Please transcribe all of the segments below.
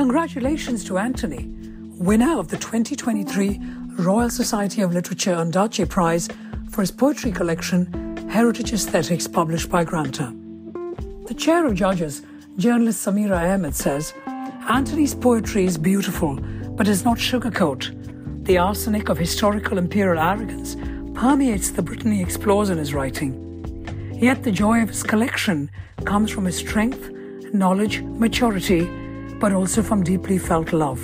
congratulations to Anthony, winner of the 2023 Royal Society of Literature Ondaatje Prize for his poetry collection, Heritage Aesthetics, published by Granta. The chair of judges, journalist Samira Ahmed, says Anthony's poetry is beautiful, but is not sugarcoat. The arsenic of historical imperial arrogance permeates the Britain he explores in his writing. Yet the joy of his collection comes from his strength, knowledge, maturity, but also from deeply felt love.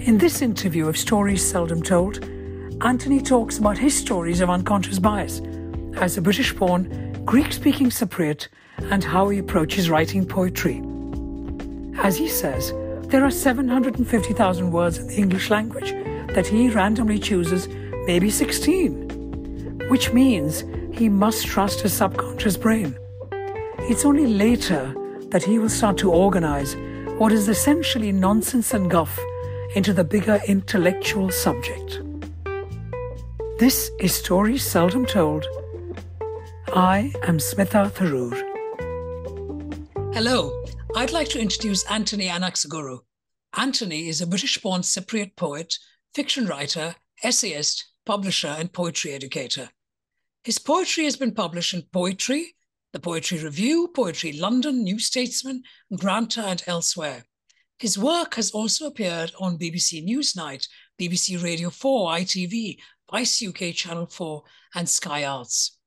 In this interview of Stories Seldom Told, Anthony talks about his stories of unconscious bias as a British born, Greek speaking Cypriot and how he approaches writing poetry. As he says, there are 750,000 words in the English language that he randomly chooses, maybe 16, which means he must trust his subconscious brain. It's only later that he will start to organize what is essentially nonsense and guff into the bigger intellectual subject. This is Stories Seldom Told. I am Smitha Tharoor. Hello, I'd like to introduce Anthony Anaxagorou. Anthony is a British born Cypriot poet, fiction writer, essayist, publisher, and poetry educator. His poetry has been published in Poetry, The Poetry Review, Poetry London, New Statesman, Granta, and elsewhere. His work has also appeared on BBC Newsnight, BBC Radio 4, ITV, Vice UK Channel 4, and Sky Arts.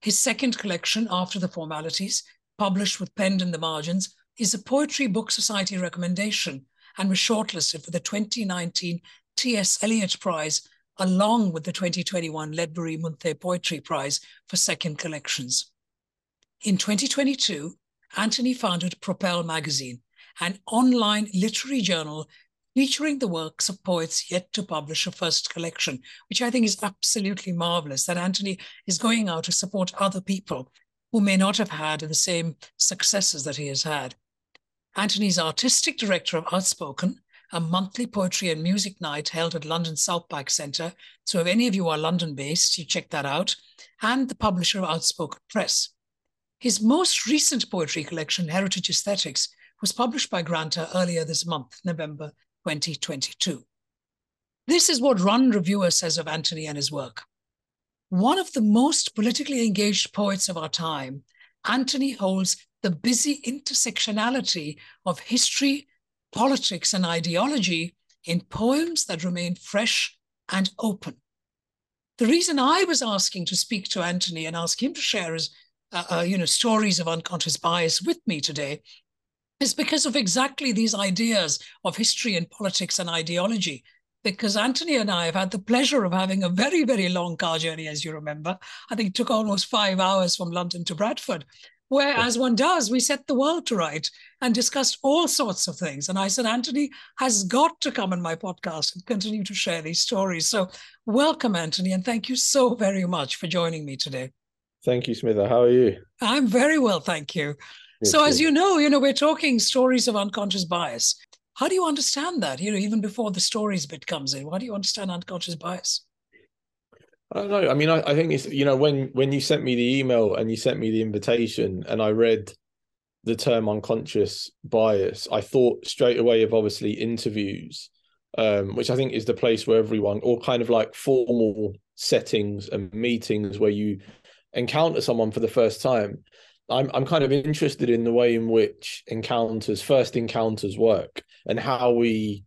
His second collection, After the Formalities, published with Penned in the Margins, is a Poetry Book Society recommendation and was shortlisted for the 2019 T.S. Eliot Prize, along with the 2021 Ledbury Munthe Poetry Prize for second collections. In 2022, Anthony founded Propel magazine, an online literary journal featuring the works of poets yet to publish a first collection, which I think is absolutely marvelous that Anthony is going out to support other people who may not have had the same successes that he has had. Anthony's artistic director of Outspoken, a monthly poetry and music night held at London South Bank Centre. So if any of you are London based, you check that out, and the publisher of Outspoken Press. His most recent poetry collection, Heritage Aesthetics, was published by Granta earlier this month, November 2022. This is what Run Reviewer says of Anthony and his work. One of the most politically engaged poets of our time, Anthony holds the busy intersectionality of history, politics, and ideology in poems that remain fresh and open. The reason I was asking to speak to Anthony and ask him to share his, uh, uh, you know, stories of unconscious bias with me today is because of exactly these ideas of history and politics and ideology. Because Anthony and I have had the pleasure of having a very, very long car journey, as you remember. I think it took almost five hours from London to Bradford, where, as one does, we set the world to right and discussed all sorts of things. And I said, Anthony has got to come on my podcast and continue to share these stories. So, welcome, Anthony, and thank you so very much for joining me today. Thank you, Smitha. How are you? I'm very well, thank you so as you know, you know, we're talking stories of unconscious bias. How do you understand that? You know, even before the stories bit comes in, why do you understand unconscious bias? I don't know. I mean, I, I think it's you know when when you sent me the email and you sent me the invitation and I read the term unconscious bias, I thought straight away of obviously interviews, um, which I think is the place where everyone, or kind of like formal settings and meetings where you encounter someone for the first time. I'm I'm kind of interested in the way in which encounters, first encounters work and how we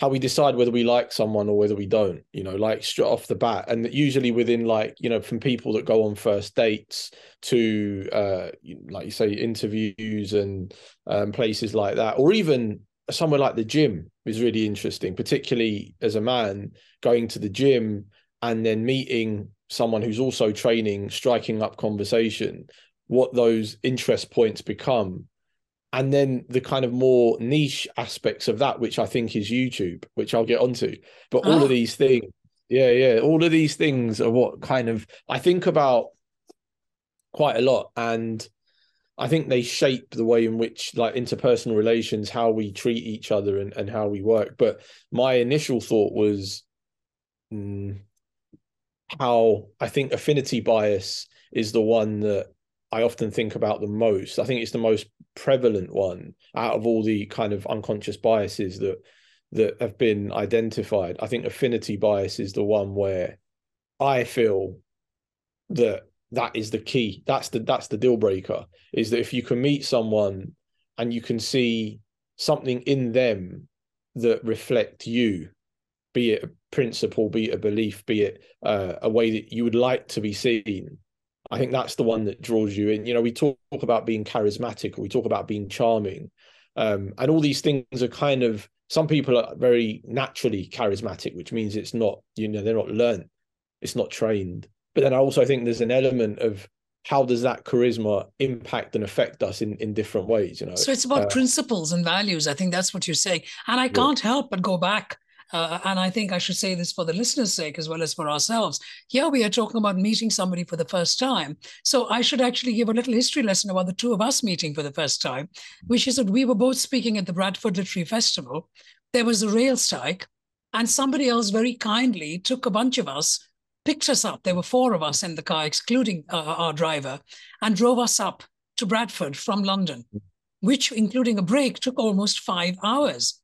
how we decide whether we like someone or whether we don't, you know, like straight off the bat. And usually within like, you know, from people that go on first dates to uh like you say, interviews and um, places like that, or even somewhere like the gym is really interesting, particularly as a man going to the gym and then meeting someone who's also training, striking up conversation what those interest points become. And then the kind of more niche aspects of that which i think is youtube which i'll get onto. But all oh. of these things yeah yeah all of these things are what kind of i think about quite a lot. And i think they shape the way in which like interpersonal relations how we treat each other and, and how we work. But my initial thought was mm, how i think affinity bias is the one that I often think about the most. I think it's the most prevalent one out of all the kind of unconscious biases that that have been identified. I think affinity bias is the one where I feel that that is the key. That's the that's the deal breaker. Is that if you can meet someone and you can see something in them that reflect you, be it a principle, be it a belief, be it uh, a way that you would like to be seen. I think that's the one that draws you in. You know, we talk about being charismatic, or we talk about being charming, um, and all these things are kind of some people are very naturally charismatic, which means it's not, you know, they're not learned, it's not trained. But then I also think there's an element of how does that charisma impact and affect us in, in different ways, you know? So it's about uh, principles and values. I think that's what you're saying. And I can't help but go back uh, and I think I should say this for the listeners' sake as well as for ourselves. Here we are talking about meeting somebody for the first time. So I should actually give a little history lesson about the two of us meeting for the first time, which is that we were both speaking at the Bradford Literary Festival. There was a rail strike, and somebody else very kindly took a bunch of us, picked us up. There were four of us in the car, excluding uh, our driver, and drove us up to Bradford from London, which, including a break, took almost five hours.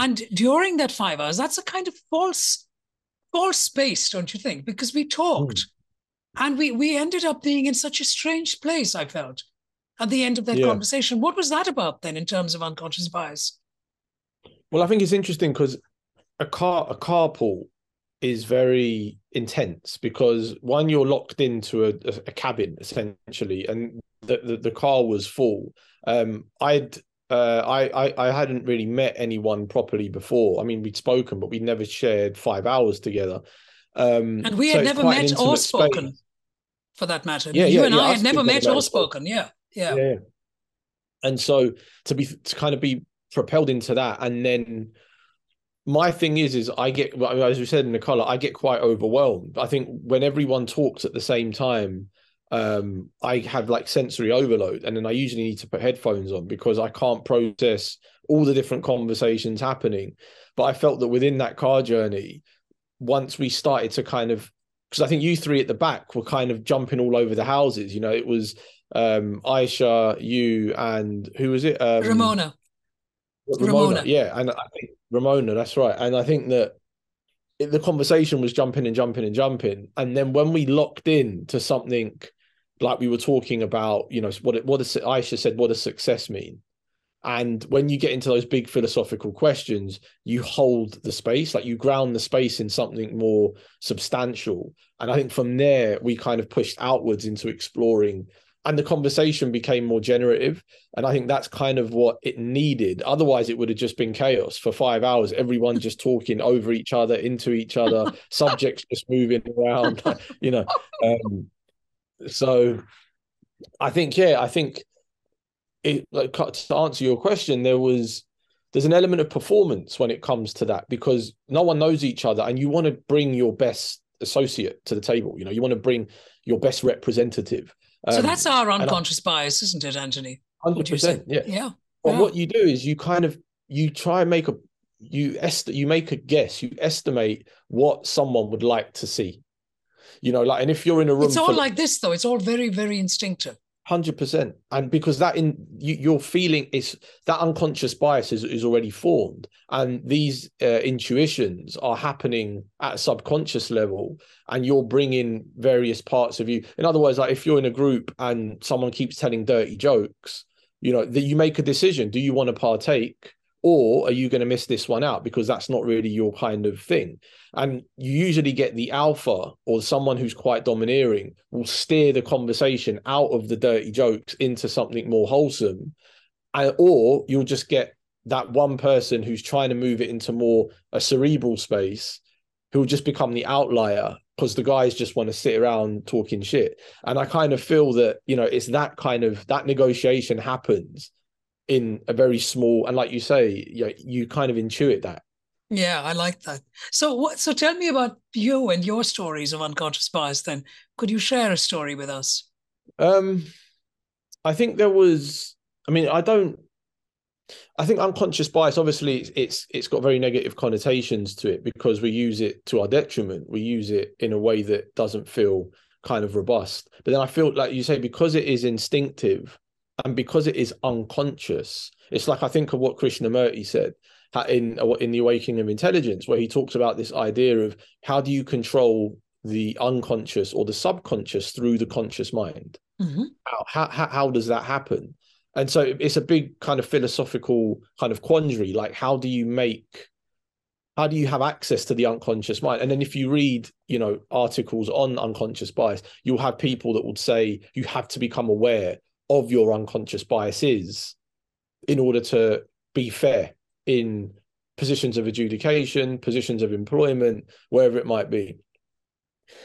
And during that five hours, that's a kind of false, false space, don't you think? Because we talked mm. and we we ended up being in such a strange place, I felt, at the end of that yeah. conversation. What was that about then in terms of unconscious bias? Well, I think it's interesting because a car a carpool is very intense because one you're locked into a, a cabin essentially and the, the, the car was full um i'd uh, I, I I hadn't really met anyone properly before. I mean, we'd spoken, but we'd never shared five hours together. Um, and we so had never met or spoken, space. for that matter. Yeah, you yeah, and yeah, I had never met or spoken. Yeah, yeah, yeah. And so to be to kind of be propelled into that, and then my thing is, is I get as we said in Nicola, I get quite overwhelmed. I think when everyone talks at the same time, um, I have like sensory overload, and then I usually need to put headphones on because I can't process all the different conversations happening. But I felt that within that car journey, once we started to kind of, because I think you three at the back were kind of jumping all over the houses. You know, it was um, Aisha, you, and who was it? Um, Ramona. Ramona. Ramona. Yeah, and I think Ramona. That's right. And I think that the conversation was jumping and jumping and jumping, and then when we locked in to something like we were talking about, you know, what what does Aisha said, what does success mean? And when you get into those big philosophical questions, you hold the space, like you ground the space in something more substantial. And I think from there, we kind of pushed outwards into exploring, and the conversation became more generative. And I think that's kind of what it needed. Otherwise, it would have just been chaos for five hours, everyone just talking over each other, into each other, subjects just moving around, you know. Um, so I think, yeah, I think it like to answer your question, there was there's an element of performance when it comes to that because no one knows each other and you want to bring your best associate to the table. You know, you want to bring your best representative. Um, so that's our unconscious I, bias, isn't it, Anthony? Hundred percent. Yeah. Yeah. But yeah. what you do is you kind of you try and make a you est you make a guess, you estimate what someone would like to see you know like and if you're in a room it's all like this though. It's all very very instinctive. 100% and because that in you, your feeling is that unconscious bias is, is already formed. And these uh, intuitions are happening at a subconscious level and you're bringing various parts of you. In other words like if you're in a group and someone keeps telling dirty jokes you know that you make a decision. Do you want to partake or are you going to miss this one out? Because that's not really your kind of thing. And you usually get the alpha or someone who's quite domineering will steer the conversation out of the dirty jokes into something more wholesome. And, or you'll just get that one person who's trying to move it into more a cerebral space who'll just become the outlier because the guys just want to sit around talking shit. And i kind of feel that you know it's that kind of that negotiation happens in a very small and like you say you, know, you kind of intuit that. Yeah i like that. So what so tell me about you and your stories of unconscious bias then. Could you share a story with us? Um i think there was i mean i don't i think unconscious bias obviously it's, it's it's got very negative connotations to it because we use it to our detriment. We use it in a way that doesn't feel kind of robust. But then I feel like you say because it is instinctive and because it is unconscious, it's like I think of what Krishnamurti said in in the Awakening of Intelligence, where he talks about this idea of how do you control the unconscious or the subconscious through the conscious mind. Mm-hmm. How, how how does that happen? And so it's a big kind of philosophical kind of quandary. Like, how do you make how do you have access to the unconscious mind and then if you read you know articles on unconscious bias you'll have people that would say you have to become aware of your unconscious biases in order to be fair in positions of adjudication positions of employment wherever it might be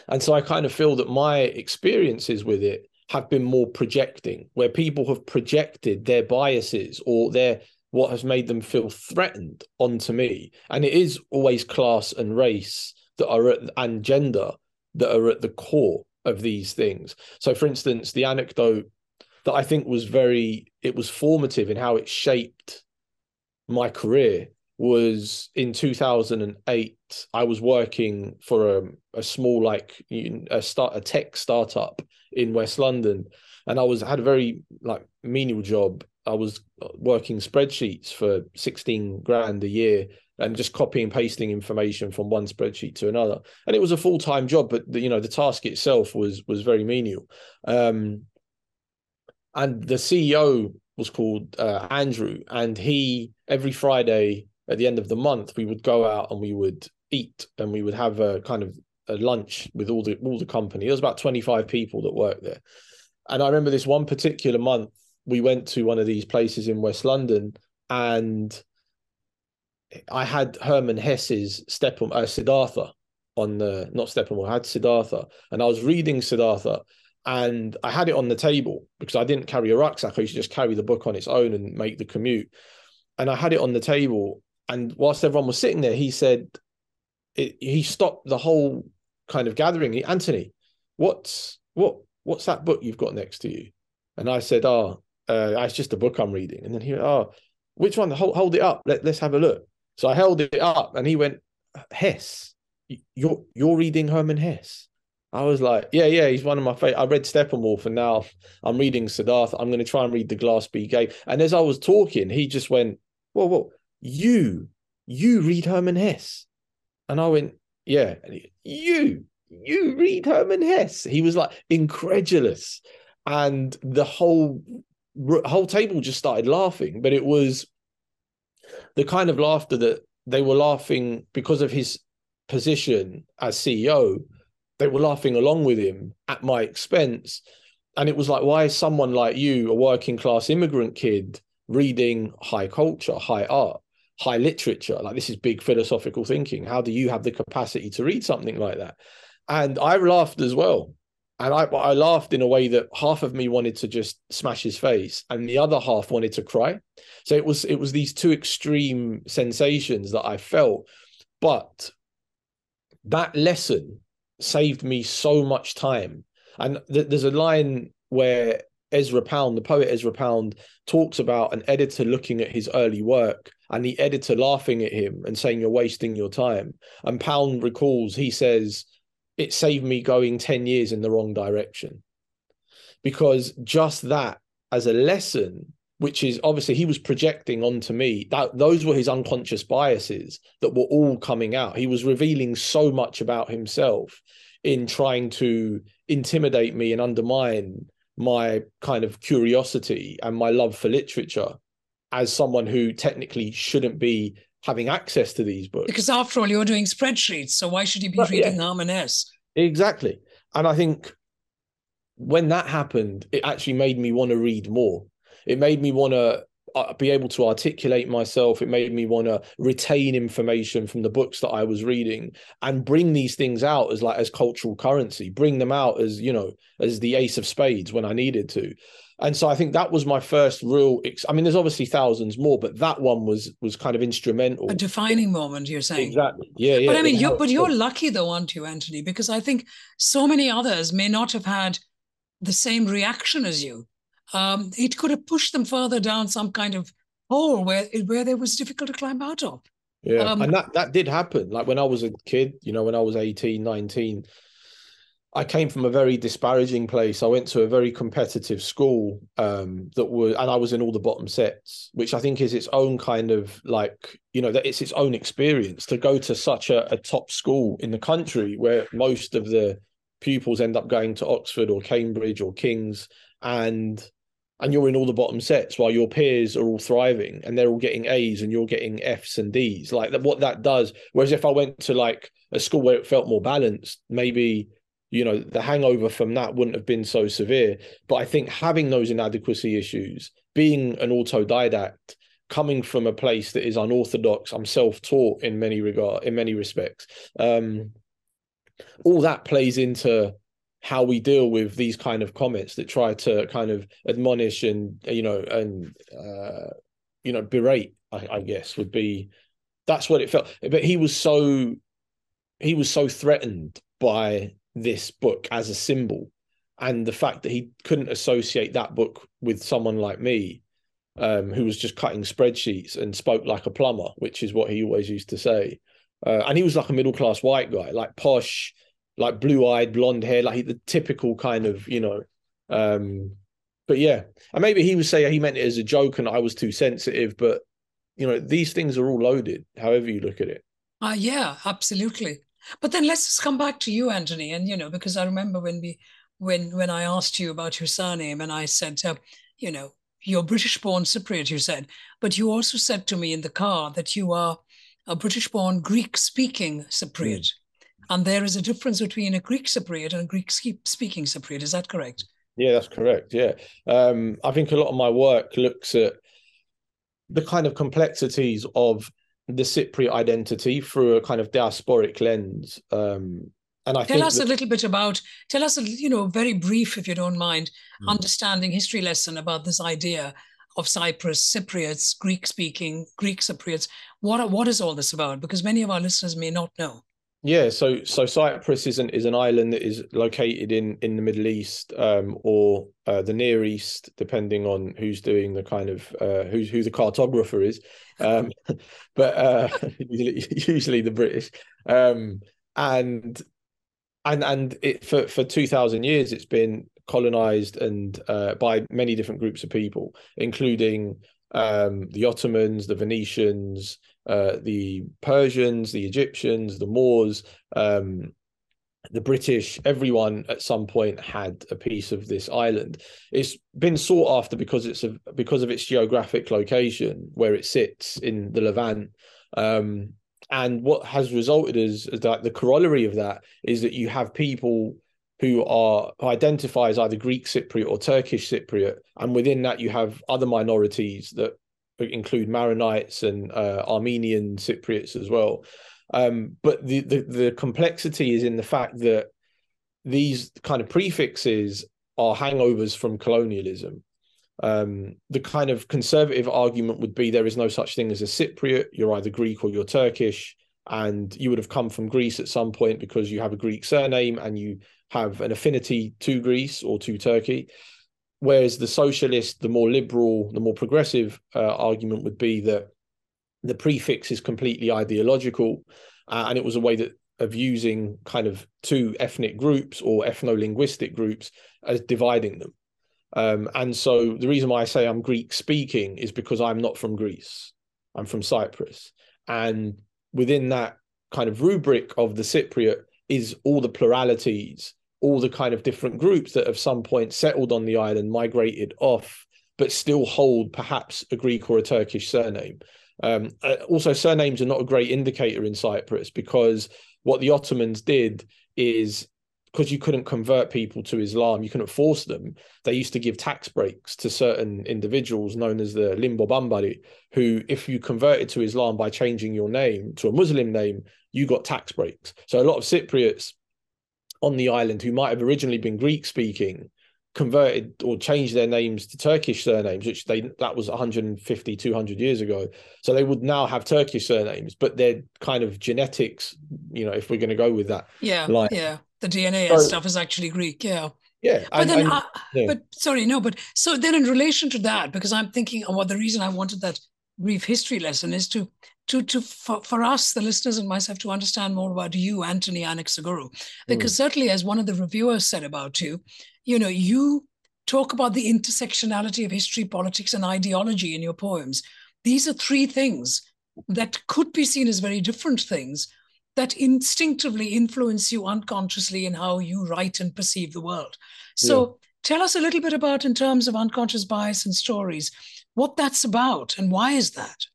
and so i kind of feel that my experiences with it have been more projecting where people have projected their biases or their what has made them feel threatened onto me. And it is always class and race that are at, and gender that are at the core of these things. So, for instance, the anecdote that I think was very, it was formative in how it shaped my career was in 2008 i was working for a, a small like a start a tech startup in west london and i was had a very like menial job I was working spreadsheets for 16 grand a year and just copying and pasting information from one spreadsheet to another. And it was a full time job, but the, you know the task itself was was very menial. Um, and the CEO was called uh, Andrew, and he every Friday at the end of the month we would go out and we would eat and we would have a kind of a lunch with all the all the company. There was about 25 people that worked there. And I remember this one particular month we went to one of these places in West London and I had Hermann Hesse's Stephen uh, Siddhartha on the not Steppenwolf, I had Siddhartha and I was reading Siddhartha and I had it on the table because I didn't carry a rucksack. I used to just carry the book on its own and make the commute. And I had it on the table. And whilst everyone was sitting there, he said, it, he stopped the whole kind of gathering. He, Anthony, what's what what's that book you've got next to you? And I said, Oh, uh, it's just a book I'm reading. And then he went, oh, which one? Hold, hold it up. Let, let's have a look. So I held it up and he went, Hess, you're, you're reading Hermann Hesse. I was like, yeah, yeah, he's one of my favorite. I read Steppenwolf and now I'm reading Siddhartha. I'm going to try and read The Glass Bead Game. And as I was talking, he just went, whoa, whoa, you, you read Hermann Hesse. And I went, yeah, he, you, you read Hermann Hesse. He was like incredulous. And the whole whole table just started laughing, but it was the kind of laughter that they were laughing because of his position as CEO. They were laughing along with him at my expense. And it was like, why is someone like you, a working class immigrant kid, reading high culture, high art, high literature? Like, this is big philosophical thinking. How do you have the capacity to read something like that? And I laughed as well and I, I laughed in a way that half of me wanted to just smash his face and the other half wanted to cry so it was it was these two extreme sensations that i felt but that lesson saved me so much time and th- there's a line where ezra pound the poet ezra pound talks about an editor looking at his early work and the editor laughing at him and saying you're wasting your time and pound recalls he says it saved me going 10 years in the wrong direction. Because just that as a lesson, which is obviously he was projecting onto me, that those were his unconscious biases that were all coming out. He was revealing so much about himself in trying to intimidate me and undermine my kind of curiosity and my love for literature as someone who technically shouldn't be having access to these books. Because after all, you're doing spreadsheets, so why should you be reading yeah. Hermann Hesse? Exactly. And I think when that happened, it actually made me want to read more. It made me want to uh, be able to articulate myself. It made me want to retain information from the books that I was reading and bring these things out as like as cultural currency, bring them out as, you know, as the ace of spades when I needed to and so I think that was my first real. I mean, there's obviously thousands more, but that one was was kind of instrumental. A defining moment, you're saying. Exactly. Yeah, yeah. But I mean, you but you're lucky though, aren't you, Anthony? Because I think so many others may not have had the same reaction as you. Um, it could have pushed them further down some kind of hole where where there was difficult to climb out of. Yeah, um, and that that did happen. Like when I was a kid, you know, when I was 18, 19, I came from a very disparaging place. I went to a very competitive school um, that was, and I was in all the bottom sets, which I think is its own kind of like, you know, that it's its own experience to go to such a, a top school in the country where most of the pupils end up going to Oxford or Cambridge or King's, and and you're in all the bottom sets while your peers are all thriving and they're all getting A's and you're getting F's and D's. Like that, what that does. Whereas if I went to like a school where it felt more balanced, maybe you know the hangover from that wouldn't have been so severe but i think having those inadequacy issues being an autodidact coming from a place that is unorthodox i'm self-taught in many regard in many respects um, all that plays into how we deal with these kind of comments that try to kind of admonish and you know and uh, you know berate I, I guess would be that's what it felt. But he was so he was so threatened by this book as a symbol and the fact that he couldn't associate that book with someone like me um, who was just cutting spreadsheets and spoke like a plumber which is what he always used to say. Uh, and he was like a middle class white guy like posh like blue eyed blonde hair like the typical kind of you know um but yeah. And maybe he would say he meant it as a joke and i was too sensitive but you know these things are all loaded however you look at it. Uh, yeah absolutely. But then let's just come back to you, Anthony, and you know, because I remember when we when when I asked you about your surname, and I said, uh, you know, you're British-born Cypriot, you said, but you also said to me in the car that you are a British-born Greek-speaking Cypriot, mm. And there is a difference between a Greek Cypriot and a Greek-speaking Cypriot. Is that correct? Yeah, that's correct. Yeah, um, I think a lot of my work looks at the kind of complexities of the Cypriot identity through a kind of diasporic lens. Um, and I tell us that, a little bit about tell us a you know very brief if you don't mind mm. understanding history lesson about this idea of Cyprus Cypriots Greek speaking Greek Cypriots what what is all this about because many of our listeners may not know yeah, so so Cyprus is an is an island that is located in in the Middle East um, or uh, the Near East, depending on who's doing the kind of uh, who's who the cartographer is, um, but uh, usually, the British, um, and and and it for for two thousand years it's been colonized and uh, by many different groups of people, including um, the Ottomans, the Venetians, uh, the Persians, the Egyptians, the Moors, um, the British, everyone at some point had a piece of this island. It's been sought after because it's a, because of its geographic location, where it sits in the Levant. Um, and what has resulted is, is that the corollary of that is that you have people who are who identify as either Greek Cypriot or Turkish Cypriot, and within that you have other minorities that include Maronites and uh, Armenian Cypriots as well. Um, but the, the the complexity is in the fact that these kind of prefixes are hangovers from colonialism. Um, the kind of conservative argument would be there is no such thing as a Cypriot. You're either Greek or you're Turkish, and you would have come from Greece at some point because you have a Greek surname and you have an affinity to Greece or to Turkey. Whereas the socialist, the more liberal, the more progressive uh, argument would be that the prefix is completely ideological, uh, and it was a way that of using kind of two ethnic groups or ethno-linguistic groups as dividing them. Um, and so the reason why I say I'm Greek speaking is because I'm not from Greece. I'm from Cyprus. And within that kind of rubric of the Cypriot is all the pluralities all the kind of different groups that have some point settled on the island, migrated off, but still hold perhaps a Greek or a Turkish surname. Um, uh, also, surnames are not a great indicator in Cyprus because what the Ottomans did is because you couldn't convert people to Islam, you couldn't force them. They used to give tax breaks to certain individuals known as the Linobambaki, who, if you converted to Islam by changing your name to a Muslim name, you got tax breaks. So a lot of Cypriots on the island who might have originally been Greek speaking converted or changed their names to Turkish surnames, which they that was 150, 200 years ago. So they would now have Turkish surnames, but their kind of genetics, you know, if we're going to go with that. Yeah. Line. Yeah. The DNA so, and stuff is actually Greek. Yeah. Yeah. But and, then, and, I, yeah. but sorry, no, but so then in relation to that, because I'm thinking, what well, the reason I wanted that brief history lesson is to to to for, for us the listeners and myself to understand more about you anthony anaxagorou because mm. certainly as one of the reviewers said about you you know you talk about the intersectionality of history politics and ideology in your poems these are three things that could be seen as very different things that instinctively influence you unconsciously in how you write and perceive the world so yeah. tell us a little bit about in terms of unconscious bias and stories what that's about and why is that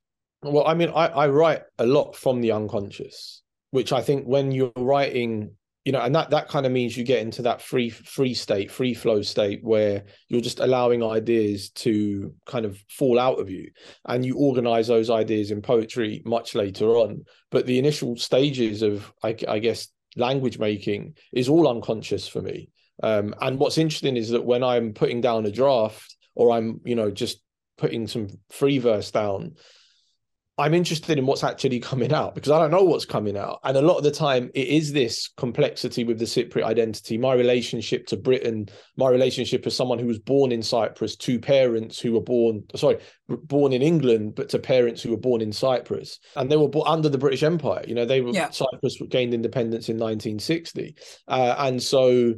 well, I mean, I, I write a lot from the unconscious, which I think when you're writing, you know, and that that kind of means you get into that free free state, free flow state where you're just allowing ideas to kind of fall out of you, and you organize those ideas in poetry much later on. But the initial stages of, I, I guess, language making is all unconscious for me. Um, and what's interesting is that when I'm putting down a draft or I'm, you know, just putting some free verse down, I'm interested in what's actually coming out because I don't know what's coming out. And a lot of the time, it is this complexity with the Cypriot identity, my relationship to Britain, my relationship as someone who was born in Cyprus to parents who were born, sorry, born in England, but to parents who were born in Cyprus. And they were born under the British Empire. You know, they were, yeah. Cyprus gained independence in 1960. Uh, and so,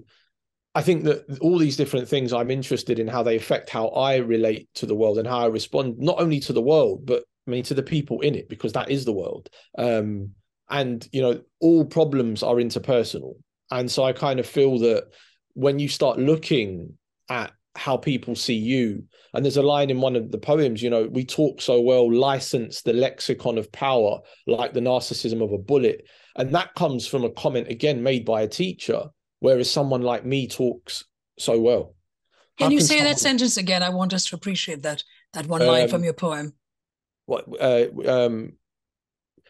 I think that all these different things I'm interested in how they affect how I relate to the world and how I respond not only to the world but I mean, to the people in it, because that is the world. Um, and you know, all problems are interpersonal, and so I kind of feel that when you start looking at how people see you, and there's a line in one of the poems, you know, we talk so well, license the lexicon of power, like the narcissism of a bullet, and that comes from a comment again made by a teacher, whereas someone like me talks so well. Can you say someone... that sentence again? I want us to appreciate that that one line um, from your poem what uh, um,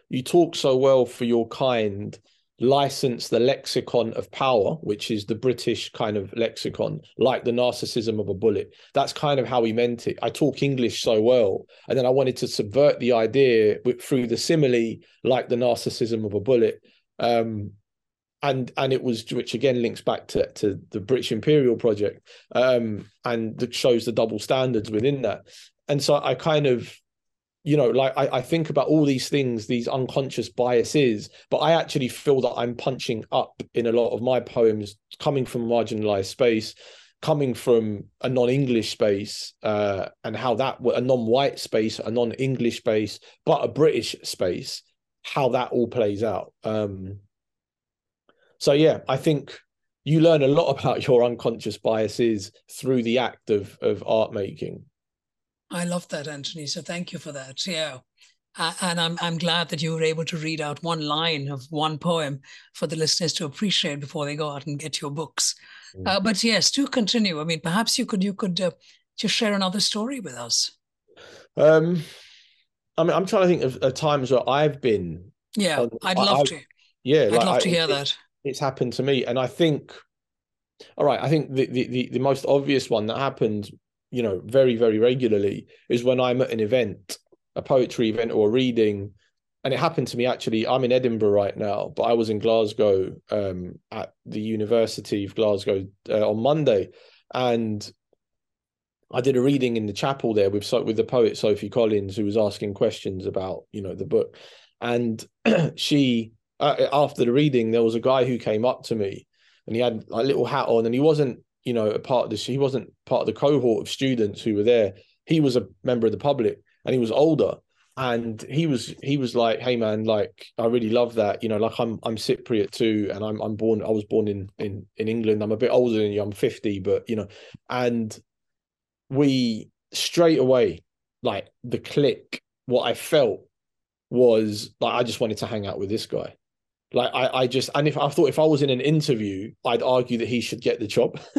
you talk so well for your kind license the lexicon of power which is the british kind of lexicon like the narcissism of a bullet. That's kind of how he meant it. I talk english so well. And then i wanted to subvert the idea through the simile like the narcissism of a bullet. Um, and and it was which again links back to, to the british imperial project um, and shows the double standards within that. And so i kind of you know, like I, I think about all these things, these unconscious biases, but I actually feel that I'm punching up in a lot of my poems coming from marginalized space, coming from a non-English space, uh, and how that a non-white space, a non-English space, but a British space, how that all plays out. Um, so yeah, I think you learn a lot about your unconscious biases through the act of of art making. I love that, Anthony. So thank you for that. Yeah. Uh, and I'm I'm glad that you were able to read out one line of one poem for the listeners to appreciate before they go out and get your books. Mm. Uh, but yes, to continue. I mean, perhaps you could you could uh, just share another story with us. Um, I mean, I'm trying to think of, of times where I've been. Yeah, on, I'd love I, to. Yeah, I'd like, love to hear that. It's happened to me, and I think. All right, I think the, the the the most obvious one that happened you know, very, very regularly is when I'm at an event, a poetry event or a reading. And it happened to me actually. I'm in Edinburgh right now, but I was in Glasgow um, at the University of Glasgow uh, on Monday. And I did a reading in the chapel there with with the poet Sophie Collins, who was asking questions about you know the book, and she uh, after the reading there was a guy who came up to me, and he had a little hat on, and he wasn't you know, a part of this. He wasn't part of the cohort of students who were there. He was a member of the public, and he was older. And he was he was like, "Hey man, like I really love that. You know, like I'm I'm Cypriot too, and I'm I'm born. I was born in in in England. I'm a bit older than you. I'm 50, but you know, and we straight away, like the click. What I felt was like I just wanted to hang out with this guy. Like I, I just and if I thought if I was in an interview, I'd argue that he should get the job.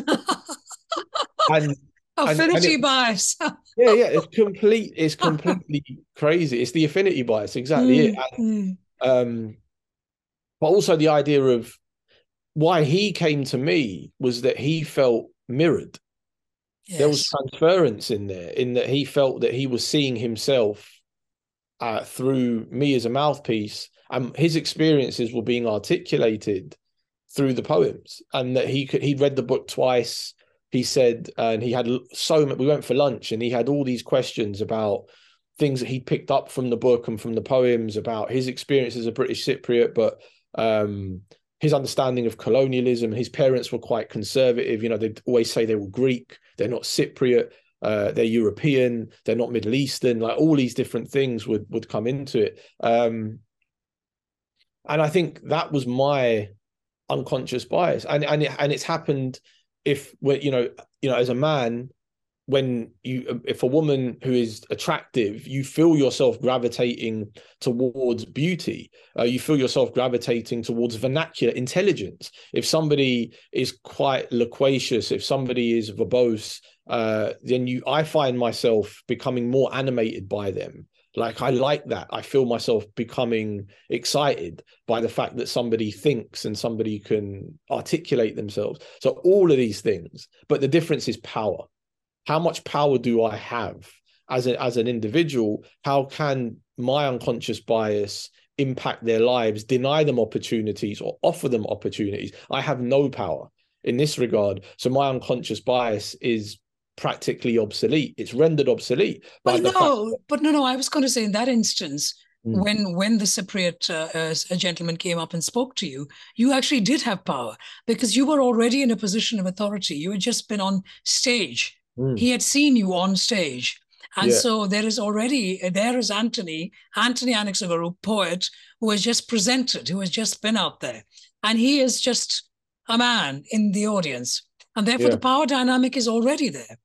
and affinity and, and it, bias. yeah, yeah, it's complete. It's completely crazy. It's the affinity bias, exactly mm, it. And, mm. Um, but also the idea of why he came to me was that he felt mirrored. Yes. There was transference in there, in that he felt that he was seeing himself uh, through me as a mouthpiece and his experiences were being articulated through the poems and that he could he read the book twice he said and he had so much we went for lunch and he had all these questions about things that he picked up from the book and from the poems about his experience as a British Cypriot, but um, his understanding of colonialism. His parents were quite conservative. You know, they'd always say they were Greek, they're not Cypriot, uh, they're European, they're not Middle Eastern. Like all these different things would would come into it. Um, and I think that was my unconscious bias, and and it, and it's happened if you know you know as a man when you if a woman who is attractive you feel yourself gravitating towards beauty. Uh, you feel yourself gravitating towards vernacular intelligence. If somebody is quite loquacious if somebody is verbose uh, then you i find myself becoming more animated by them like i like that i feel myself becoming excited by the fact that somebody thinks and somebody can articulate themselves so all of these things but the difference is power how much power do I have as a, as an individual? How can my unconscious bias impact their lives, deny them opportunities, or offer them opportunities? I have no power in this regard. So my unconscious bias is practically obsolete. It's rendered obsolete. But no, fact- but no, no. I was going to say in that instance, Mm. When when the Cypriot uh, gentleman came up and spoke to you, you actually did have power because you were already in a position of authority. You had just been on stage Mm. He had seen you on stage. And yeah. so there is already, there is Anthony, Anthony Anaxagorou, poet, who has just presented, who has just been out there. And he is just a man in the audience. And therefore yeah. the power dynamic is already there.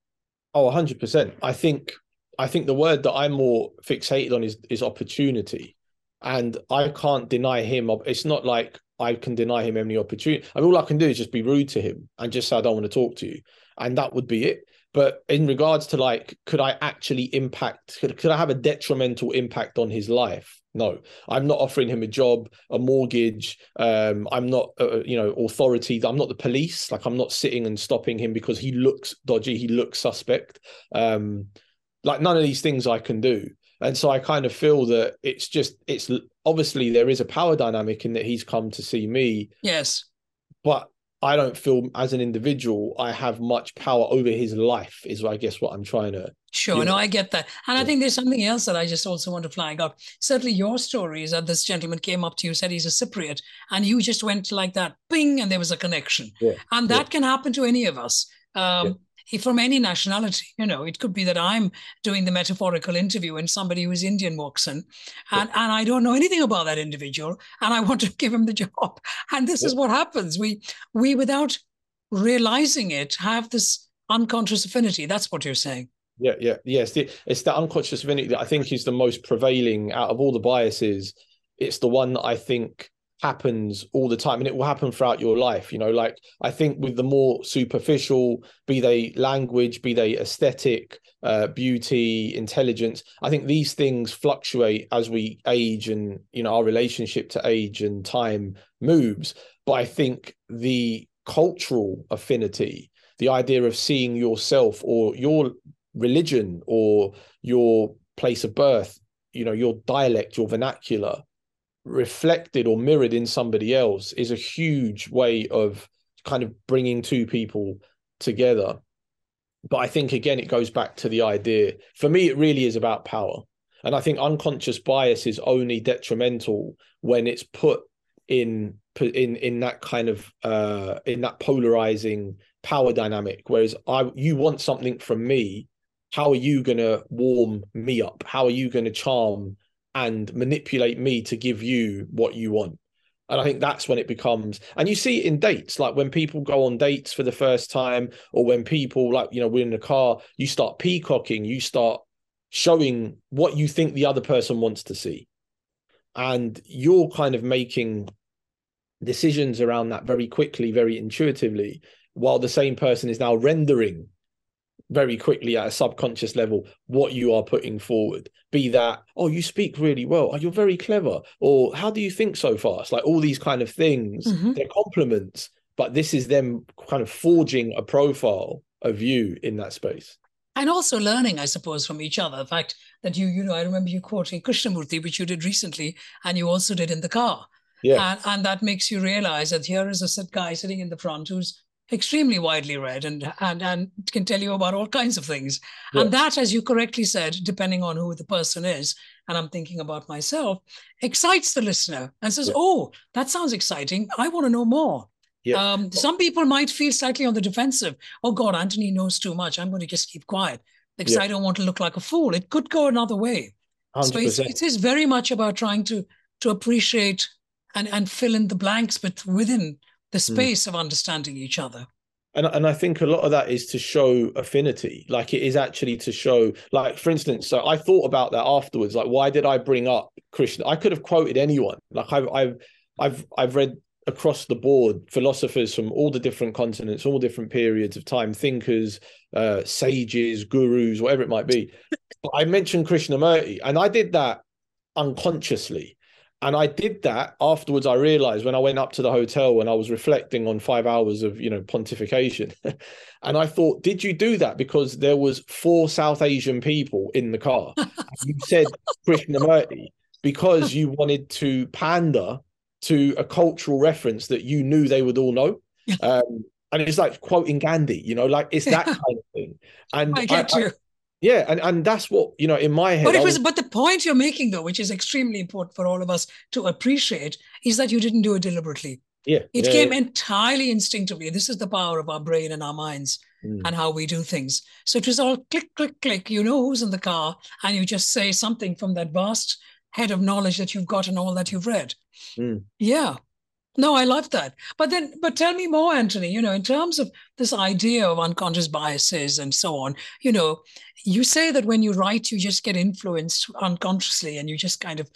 Oh, 100%. I think I think the word that I'm more fixated on is is opportunity. And I can't deny him. It's not like I can deny him any opportunity. I mean, all I can do is just be rude to him and just say I don't want to talk to you, and that would be it. But in regards to like, could I actually impact? Could, could I have a detrimental impact on his life? No, I'm not offering him a job, a mortgage. Um, I'm not, uh, uh, you know, authority. I'm not the police. Like I'm not sitting and stopping him because he looks dodgy. He looks suspect. Um, like none of these things I can do. And so I kind of feel that it's just, it's obviously there is a power dynamic in that he's come to see me. Yes. But I don't feel as an individual I have much power over his life, is I guess what I'm trying to. Sure, no, I get that. And yeah. I think there's something else that I just also want to flag up. Certainly, your story is that this gentleman came up to you, said he's a Cypriot, and you just went like that, bing, and there was a connection. Yeah. And that yeah. can happen to any of us. Um, from any nationality. You know, it could be that I'm doing the metaphorical interview and somebody who's Indian walks in, and, yeah. and I don't know anything about that individual, and I want to give him the job. And this yeah. is what happens. We we without realizing it have this unconscious affinity. That's what you're saying. Yeah, yeah, yes. Yeah, it's the unconscious affinity that I think is the most prevailing out of all the biases. It's the one that I think happens all the time and it will happen throughout your life you know like i think with the more superficial be they language be they aesthetic uh, beauty intelligence i think these things fluctuate as we age and you know our relationship to age and time moves. But i think the cultural affinity the idea of seeing yourself or your religion or your place of birth you know your dialect your vernacular reflected or mirrored in somebody else is a huge way of kind of bringing two people together. But i think again it goes back to the idea. For me it really is about power. And i think unconscious bias is only detrimental when it's put in in in that kind of uh in that polarizing power dynamic. Whereas i you want something from me. How are you going to warm me up? How are you going to charm and manipulate me to give you what you want. And I think that's when it becomes, and you see it in dates, like when people go on dates for the first time, or when people, like, you know, we're in the car, you start peacocking, you start showing what you think the other person wants to see. And you're kind of making decisions around that very quickly, very intuitively, while the same person is now rendering very quickly at a subconscious level what you are putting forward be that oh you speak really well oh, you're very clever or how do you think so fast like all these kind of things mm-hmm. they're compliments but this is them kind of forging a profile of you in that space and also learning, I suppose, from each other. The fact that you, you know, I remember you quoting Krishnamurti, which you did recently, and you also did in the car. Yeah. And, and that makes you realize that here is a guy sitting in the front who's extremely widely read and and and can tell you about all kinds of things. Yeah. And that, as you correctly said, depending on who the person is, and I'm thinking about myself, excites the listener and says, yeah. "Oh, that sounds exciting. I want to know more." Yeah. Um, some people might feel slightly on the defensive. Oh God, Anthony knows too much. I'm going to just keep quiet because I don't want to look like a fool. It could go another way. 100%. So it's, it is very much about trying to to appreciate and and fill in the blanks, but within the hmm. space mm. of understanding each other. And, and I think a lot of that is to show affinity. Like it is actually to show, like, for instance, so I thought about that afterwards. Like, why did I bring up Krishna? I could have quoted anyone. Like I've I've I've I've read across the board philosophers from all the different continents, all different periods of time, thinkers, uh, sages, gurus, whatever it might be. But I mentioned Krishnamurti, and I did that unconsciously. And I did that afterwards. I realized when I went up to the hotel and I was reflecting on five hours of you know pontification, and I thought, did you do that because there was four South Asian people in the car? you said Krishnamurti because you wanted to pander to a cultural reference that you knew they would all know. Um, and it's like quoting Gandhi, you know, like it's that kind of thing. And I get I, you. I, yeah, and, and that's what you know in my head. But it was, was, but the point you're making though, which is extremely important for all of us to appreciate, is that you didn't do it deliberately. Yeah, it yeah, came yeah. entirely instinctively. This is the power of our brain and our minds mm. and how we do things. So it was all click, click, click. You know who's in the car, and you just say something from that vast head of knowledge that you've got and all that you've read. Mm. Yeah. No, I love that. But then, but tell me more, Anthony, you know, in terms of this idea of unconscious biases and so on, you know, you say that when you write, you just get influenced unconsciously and you just kind of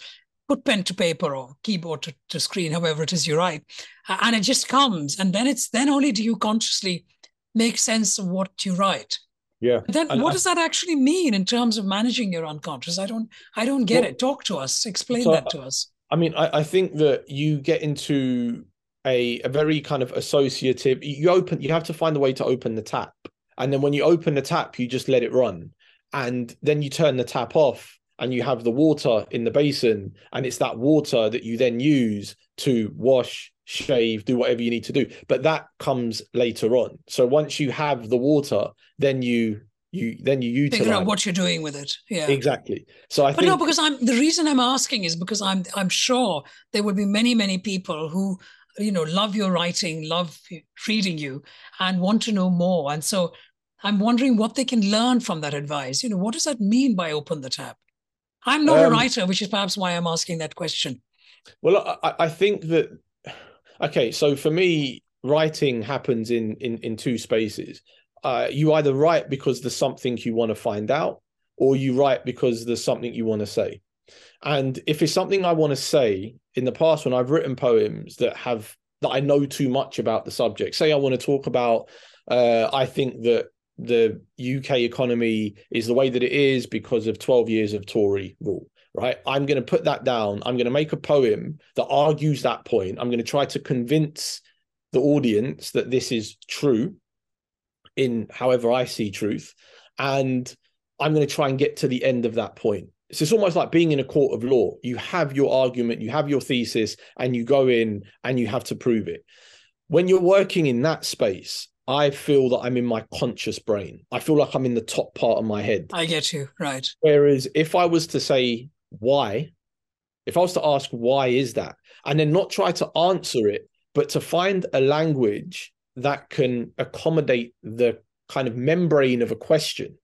put pen to paper or keyboard to, to screen, however it is you write, and it just comes. And then it's then only do you consciously make sense of what you write. Yeah. then and what I, does that actually mean in terms of managing your unconscious? I don't I don't get well, it. Talk to us. Explain so, that to us. I mean, I, I think that you get into a, a very kind of associative, you open, you have to find a way to open the tap. And then when you open the tap, you just let it run. And then you turn the tap off and you have the water in the basin. And it's that water that you then use to wash, shave, do whatever you need to do. But that comes later on. So once you have the water, then you you then you utilize figure out what you're doing with it. Yeah, exactly. So I but think, no, because I'm the reason I'm asking is because I'm I'm sure there will be many many people who you know love your writing, love reading you, and want to know more. And so I'm wondering what they can learn from that advice. You know, what does that mean by open the tap? I'm not um, a writer, which is perhaps why I'm asking that question. Well, I, I think that okay. So for me, writing happens in in in two spaces uh, you either write because there's something you want to find out, or you write because there's something you want to say. And if it's something I want to say, in the past when I've written poems that have that I know too much about the subject, say I want to talk about, uh, I think that the UK economy is the way that it is because of 12 years of Tory rule right? I'm going to put that down. I'm going to make a poem that argues that point. I'm going to try to convince the audience that this is true in however I see truth. And I'm going to try and get to the end of that point. So it's almost like being in a court of law. You have your argument, you have your thesis, and you go in and you have to prove it. When you're working in that space, I feel that I'm in my conscious brain. I feel like I'm in the top part of my head. I get you, right. Whereas if I was to say why, if I was to ask why is that, and then not try to answer it, but to find a language that can accommodate the kind of membrane of a question.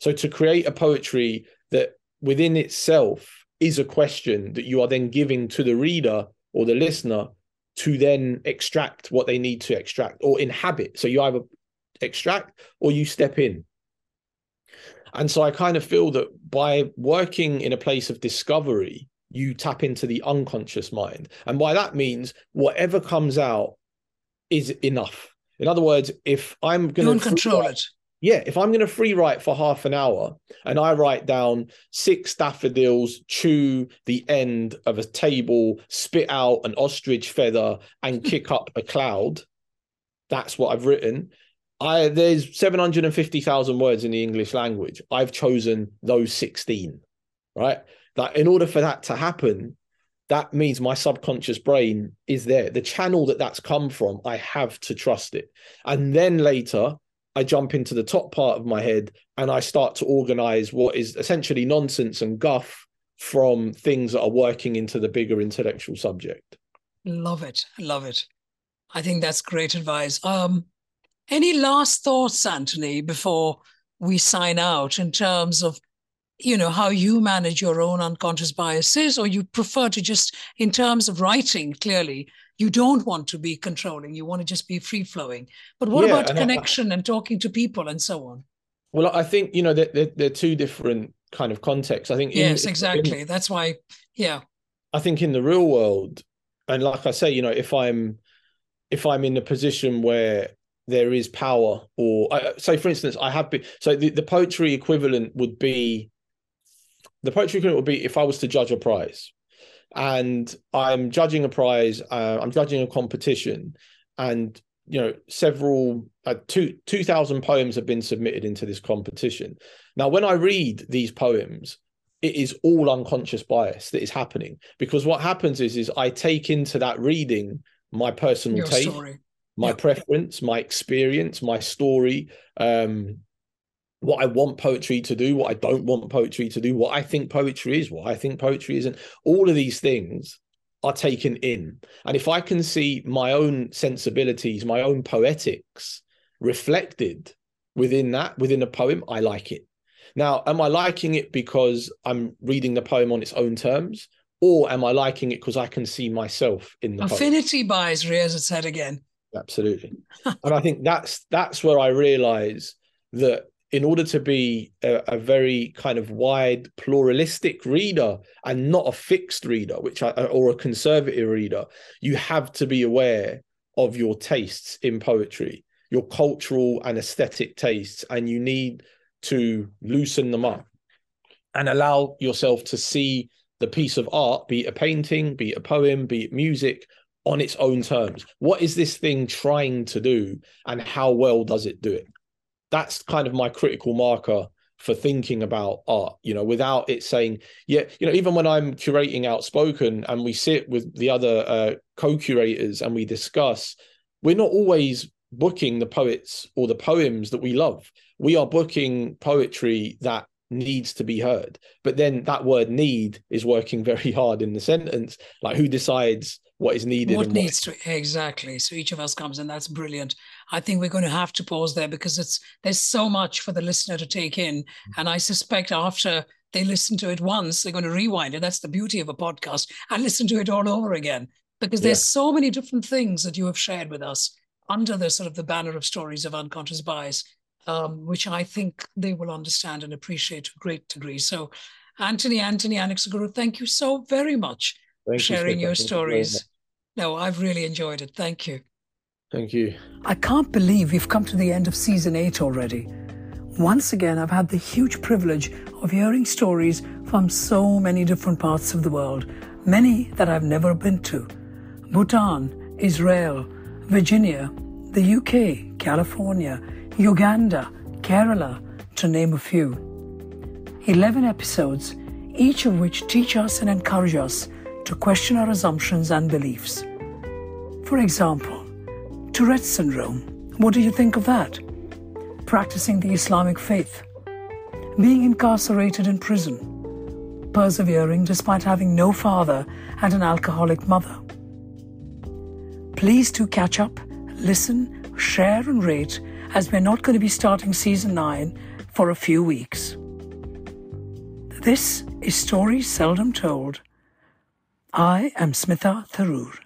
So to create a poetry that within itself is a question that you are then giving to the reader or the listener to then extract what they need to extract or inhabit. So you either extract or you step in. And so I kind of feel that by working in a place of discovery, you tap into the unconscious mind. And by that means, whatever comes out is enough. In other words, if I'm going to control write, it, yeah, if I'm going to free write for half an hour and I write down six daffodils chew the end of a table, spit out an ostrich feather, and kick up a cloud, that's what I've written. I there's 750,000 words in the English language. I've chosen those 16, right? That in order for that to happen, that means my subconscious brain is there. The channel that that's come from, I have to trust it. And then later, I jump into the top part of my head and I start to organize what is essentially nonsense and guff from things that are working into the bigger intellectual subject. Love it. Love it. I think that's great advice. Um, any last thoughts, Anthony, before we sign out in terms of you know how you manage your own unconscious biases or you prefer to just in terms of writing clearly you don't want to be controlling you want to just be free flowing but what yeah, about and connection I, and talking to people and so on? Well i think you know they're, they're, they're two different kind of contexts. I think yes in, exactly. in, that's why yeah. I think in the real world and like i say you know if i'm if i'm in a position where there is power or uh, say for instance i have been so the, the poetry equivalent would be the poetry equivalent would be if i was to judge a prize and i'm judging a prize uh, i'm judging a competition and you know several uh, two 2000 poems have been submitted into this competition. Now when i read these poems it is all unconscious bias that is happening because what happens is is i take into that reading my personal Your taste story. my preference, my experience, my story, um, what I want poetry to do, what I don't want poetry to do, what I think poetry is, what I think poetry isn't. All of these things are taken in. And if I can see my own sensibilities, my own poetics reflected within that, within a poem, I like it. Now, am I liking it because I'm reading the poem on its own terms? Or am I liking it because I can see myself in the affinity poem? bias rears its head again absolutely and i think that's that's where i realize that in order to be a, a, very kind of wide pluralistic reader and not a fixed reader which I, or a conservative reader you have to be aware of your tastes in poetry your cultural and aesthetic tastes and you need to loosen them up and allow yourself to see the piece of art be it a painting be it a poem be it music on its own terms. What is this thing trying to do and how well does it do it? That's kind of my critical marker for thinking about art, you know, without it saying, yeah, you know, even when I'm curating outspoken and we sit with the other uh, co-curators and we discuss, we're not always booking the poets or the poems that we love. We are booking poetry that needs to be heard. But then that word need is working very hard in the sentence. Like who decides what is needed what needs what... to exactly so each of us comes and that's brilliant i think we're going to have to pause there because it's there's so much for the listener to take in and i suspect after they listen to it once they're going to rewind it that's the beauty of a podcast and listen to it all over again because there's yeah. so many different things that you have shared with us under the sort of the banner of stories of unconscious bias um, which i think they will understand and appreciate to a great degree so anthony anthony anaxagorou thank you so very much Thank sharing you, your stories. no, I've really enjoyed it. Thank you. Thank you. I can't believe we've come to the end of season eight already. Once again, I've had the huge privilege of hearing stories from so many different parts of the world, many that I've never been to. Bhutan, Israel, Virginia, the UK, California, Uganda, Kerala, to name a few. 11 episodes, each of which teach us and encourage us to question our assumptions and beliefs. For example, Tourette's syndrome. What do you think of that? Practicing the Islamic faith. Being incarcerated in prison. Persevering despite having no father and an alcoholic mother. Please do catch up, listen, share, and rate as we're not going to be starting season 9 for a few weeks. This is Stories Seldom Told I am Smitha Tharoor.